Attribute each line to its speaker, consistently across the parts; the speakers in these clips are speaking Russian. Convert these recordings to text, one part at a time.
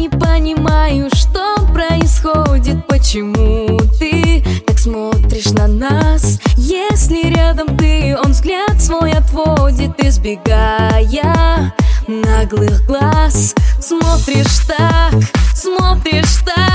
Speaker 1: не понимаю, что происходит Почему ты так смотришь на нас. Если рядом ты, он взгляд свой отводит Избегая наглых глаз. Смотришь так, смотришь так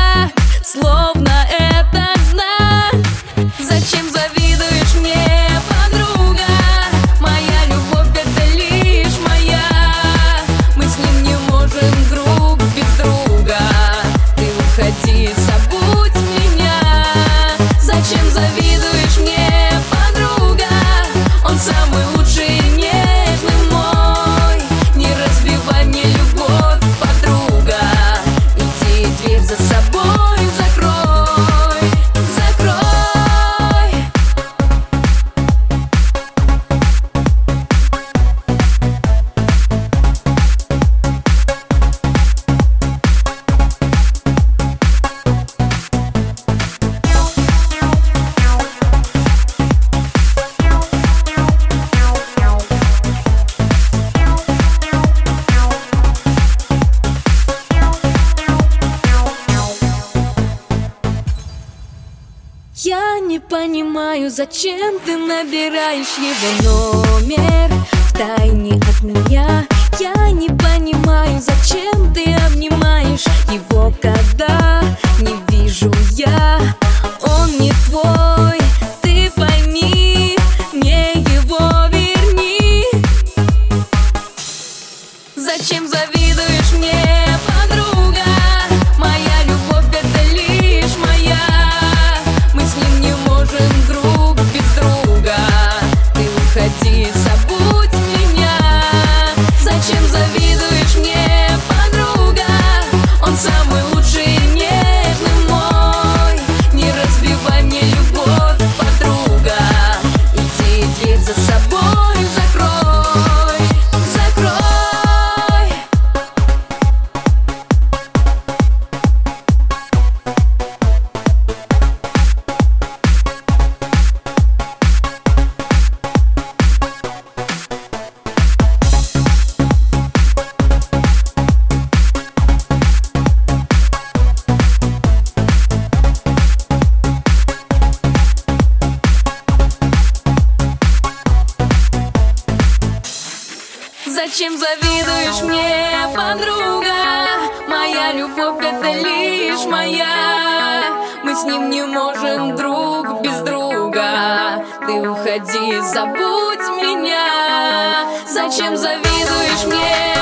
Speaker 1: не понимаю, зачем ты набираешь его номер в тайне от меня. Я не понимаю, зачем ты обнимаешь его, когда не вижу я. Он не твой, Зачем завидуешь мне, подруга? Моя любовь это лишь моя. Мы с ним не можем друг без друга. Ты уходи, забудь меня. Зачем завидуешь мне,